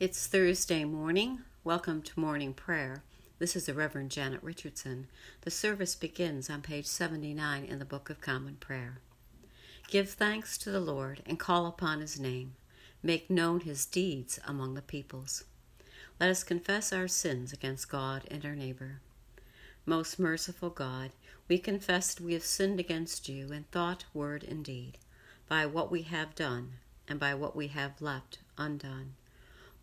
It's Thursday morning. Welcome to morning prayer. This is the Reverend Janet Richardson. The service begins on page 79 in the Book of Common Prayer. Give thanks to the Lord and call upon his name. Make known his deeds among the peoples. Let us confess our sins against God and our neighbor. Most merciful God, we confess that we have sinned against you in thought, word, and deed, by what we have done and by what we have left undone.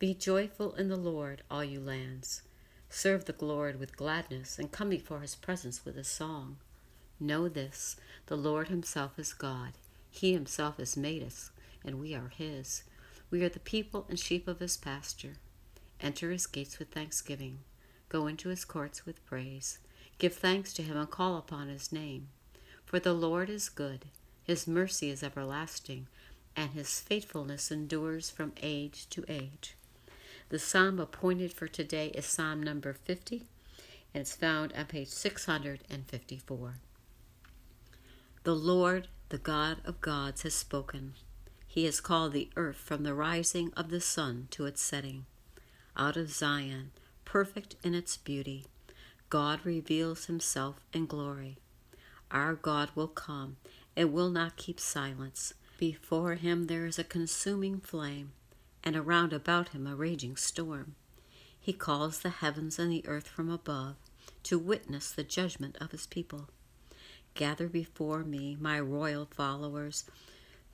Be joyful in the Lord, all you lands. Serve the Lord with gladness, and come before his presence with a song. Know this the Lord himself is God. He himself has made us, and we are his. We are the people and sheep of his pasture. Enter his gates with thanksgiving. Go into his courts with praise. Give thanks to him and call upon his name. For the Lord is good, his mercy is everlasting, and his faithfulness endures from age to age. The psalm appointed for today is Psalm number 50, and it's found on page 654. The Lord, the God of gods, has spoken. He has called the earth from the rising of the sun to its setting. Out of Zion, perfect in its beauty, God reveals himself in glory. Our God will come and will not keep silence. Before him there is a consuming flame and around about him a raging storm. He calls the heavens and the earth from above to witness the judgment of his people. Gather before me my royal followers,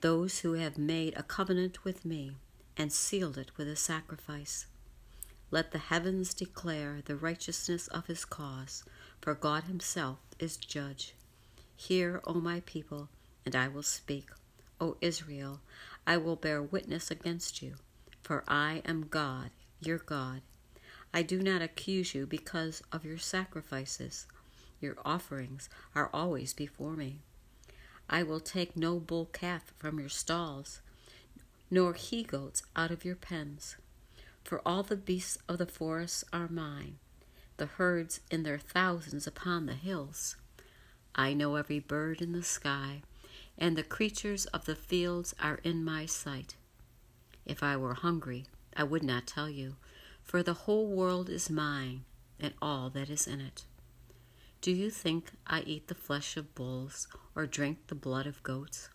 those who have made a covenant with me and sealed it with a sacrifice. Let the heavens declare the righteousness of his cause, for God himself is judge. Hear, O my people, and I will speak. O Israel, I will bear witness against you for I am God, your God. I do not accuse you because of your sacrifices. Your offerings are always before me. I will take no bull calf from your stalls, nor he goats out of your pens. For all the beasts of the forests are mine, the herds in their thousands upon the hills. I know every bird in the sky, and the creatures of the fields are in my sight. If I were hungry, I would not tell you, for the whole world is mine and all that is in it. Do you think I eat the flesh of bulls or drink the blood of goats?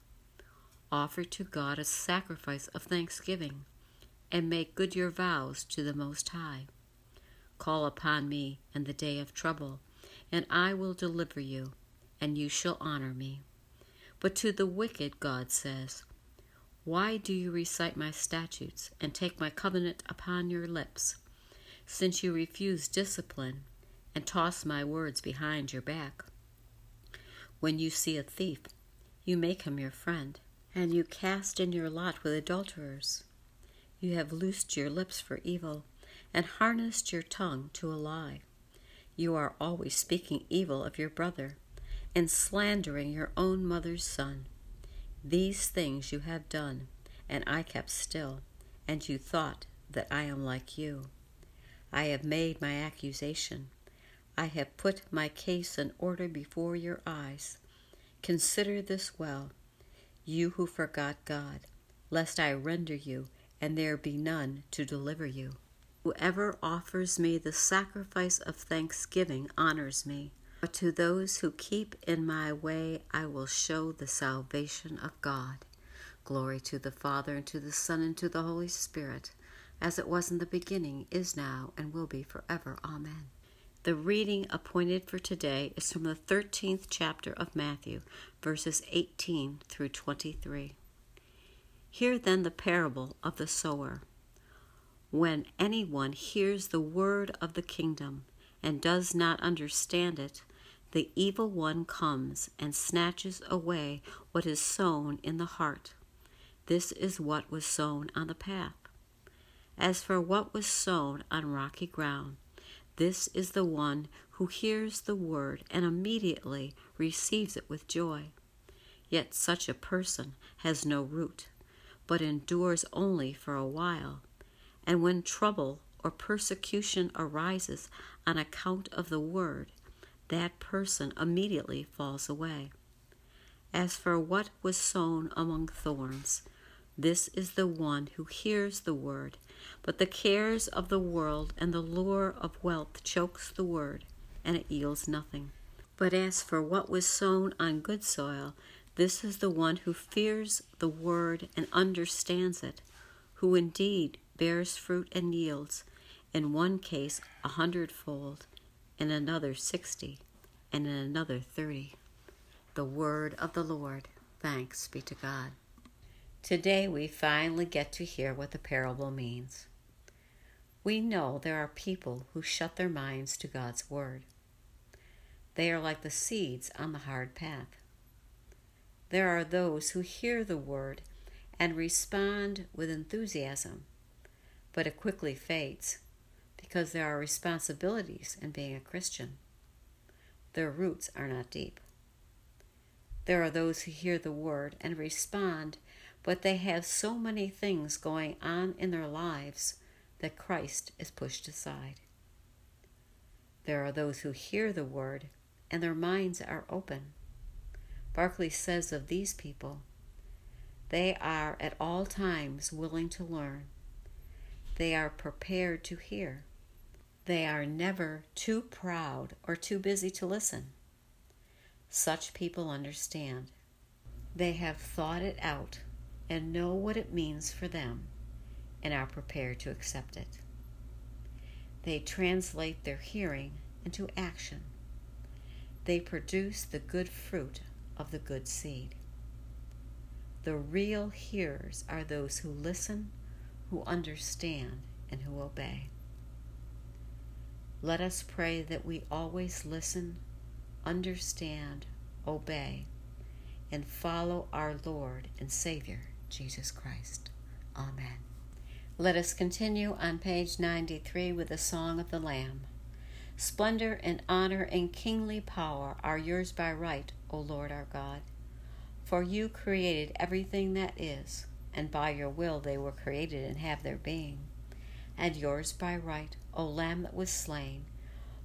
Offer to God a sacrifice of thanksgiving and make good your vows to the Most High. Call upon me in the day of trouble, and I will deliver you, and you shall honor me. But to the wicked, God says, why do you recite my statutes and take my covenant upon your lips, since you refuse discipline and toss my words behind your back? When you see a thief, you make him your friend, and you cast in your lot with adulterers. You have loosed your lips for evil and harnessed your tongue to a lie. You are always speaking evil of your brother and slandering your own mother's son. These things you have done, and I kept still, and you thought that I am like you. I have made my accusation. I have put my case in order before your eyes. Consider this well, you who forgot God, lest I render you, and there be none to deliver you. Whoever offers me the sacrifice of thanksgiving honors me. But to those who keep in my way, I will show the salvation of God. Glory to the Father, and to the Son, and to the Holy Spirit, as it was in the beginning, is now, and will be forever. Amen. The reading appointed for today is from the 13th chapter of Matthew, verses 18 through 23. Hear then the parable of the sower. When anyone hears the word of the kingdom and does not understand it, the evil one comes and snatches away what is sown in the heart. This is what was sown on the path. As for what was sown on rocky ground, this is the one who hears the word and immediately receives it with joy. Yet such a person has no root, but endures only for a while. And when trouble or persecution arises on account of the word, that person immediately falls away. As for what was sown among thorns, this is the one who hears the word, but the cares of the world and the lure of wealth chokes the word, and it yields nothing. But as for what was sown on good soil, this is the one who fears the word and understands it, who indeed bears fruit and yields, in one case a hundredfold, in another sixty, and in another thirty. The word of the Lord. Thanks be to God. Today we finally get to hear what the parable means. We know there are people who shut their minds to God's Word. They are like the seeds on the hard path. There are those who hear the Word and respond with enthusiasm, but it quickly fades because there are responsibilities in being a Christian. Their roots are not deep. There are those who hear the Word and respond but they have so many things going on in their lives that Christ is pushed aside. There are those who hear the word and their minds are open. Barclay says of these people, they are at all times willing to learn. They are prepared to hear. They are never too proud or too busy to listen. Such people understand. They have thought it out and know what it means for them and are prepared to accept it. They translate their hearing into action. They produce the good fruit of the good seed. The real hearers are those who listen, who understand, and who obey. Let us pray that we always listen, understand, obey, and follow our Lord and Savior, Jesus Christ. Amen. Let us continue on page 93 with the Song of the Lamb. Splendor and honor and kingly power are yours by right, O Lord our God. For you created everything that is, and by your will they were created and have their being. And yours by right, O Lamb that was slain,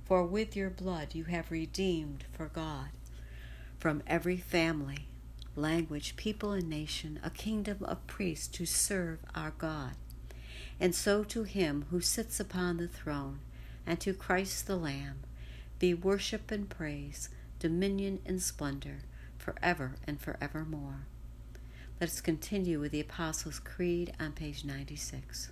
for with your blood you have redeemed for God from every family language, people, and nation, a kingdom of priests to serve our God. And so to him who sits upon the throne, and to Christ the Lamb, be worship and praise, dominion and splendor, forever and forevermore. Let us continue with the Apostles' Creed on page 96.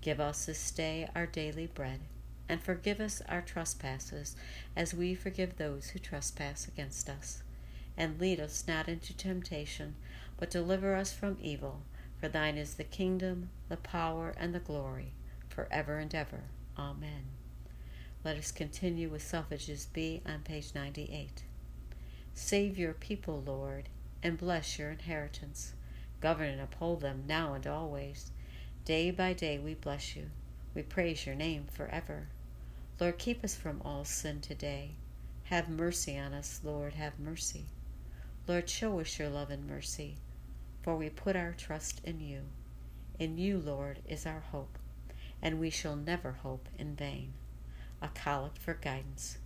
Give us this day our daily bread and forgive us our trespasses, as we forgive those who trespass against us. And lead us not into temptation, but deliver us from evil. For thine is the kingdom, the power, and the glory, for ever and ever. Amen. Let us continue with Suffrages B on page 98. Save your people, Lord, and bless your inheritance. Govern and uphold them now and always. Day by day we bless you. We praise your name forever. Lord, keep us from all sin today. Have mercy on us, Lord, have mercy. Lord, show us your love and mercy, for we put our trust in you. In you, Lord, is our hope, and we shall never hope in vain. A collect for guidance.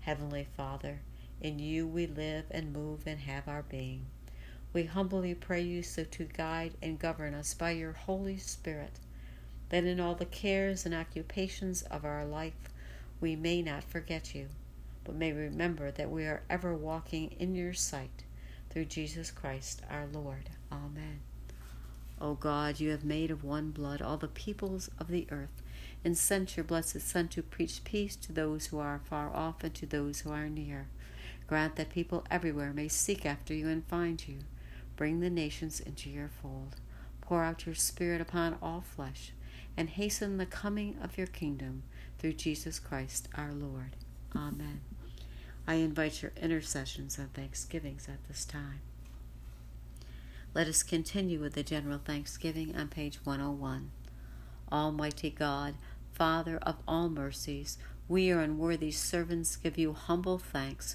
Heavenly Father, in you we live and move and have our being. We humbly pray you so to guide and govern us by your Holy Spirit, that in all the cares and occupations of our life we may not forget you, but may remember that we are ever walking in your sight through Jesus Christ our Lord. Amen. O God, you have made of one blood all the peoples of the earth, and sent your blessed Son to preach peace to those who are far off and to those who are near. Grant that people everywhere may seek after you and find you. Bring the nations into your fold. Pour out your Spirit upon all flesh, and hasten the coming of your kingdom through Jesus Christ our Lord. Amen. I invite your intercessions and thanksgivings at this time. Let us continue with the general thanksgiving on page 101. Almighty God, Father of all mercies, we, your unworthy servants, give you humble thanks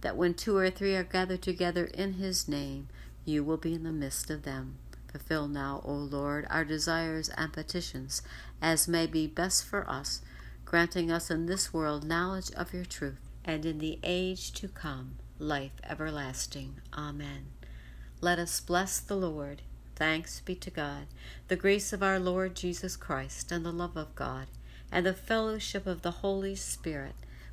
that when two or three are gathered together in his name, you will be in the midst of them. Fulfill now, O Lord, our desires and petitions, as may be best for us, granting us in this world knowledge of your truth, and in the age to come life everlasting. Amen. Let us bless the Lord. Thanks be to God. The grace of our Lord Jesus Christ, and the love of God, and the fellowship of the Holy Spirit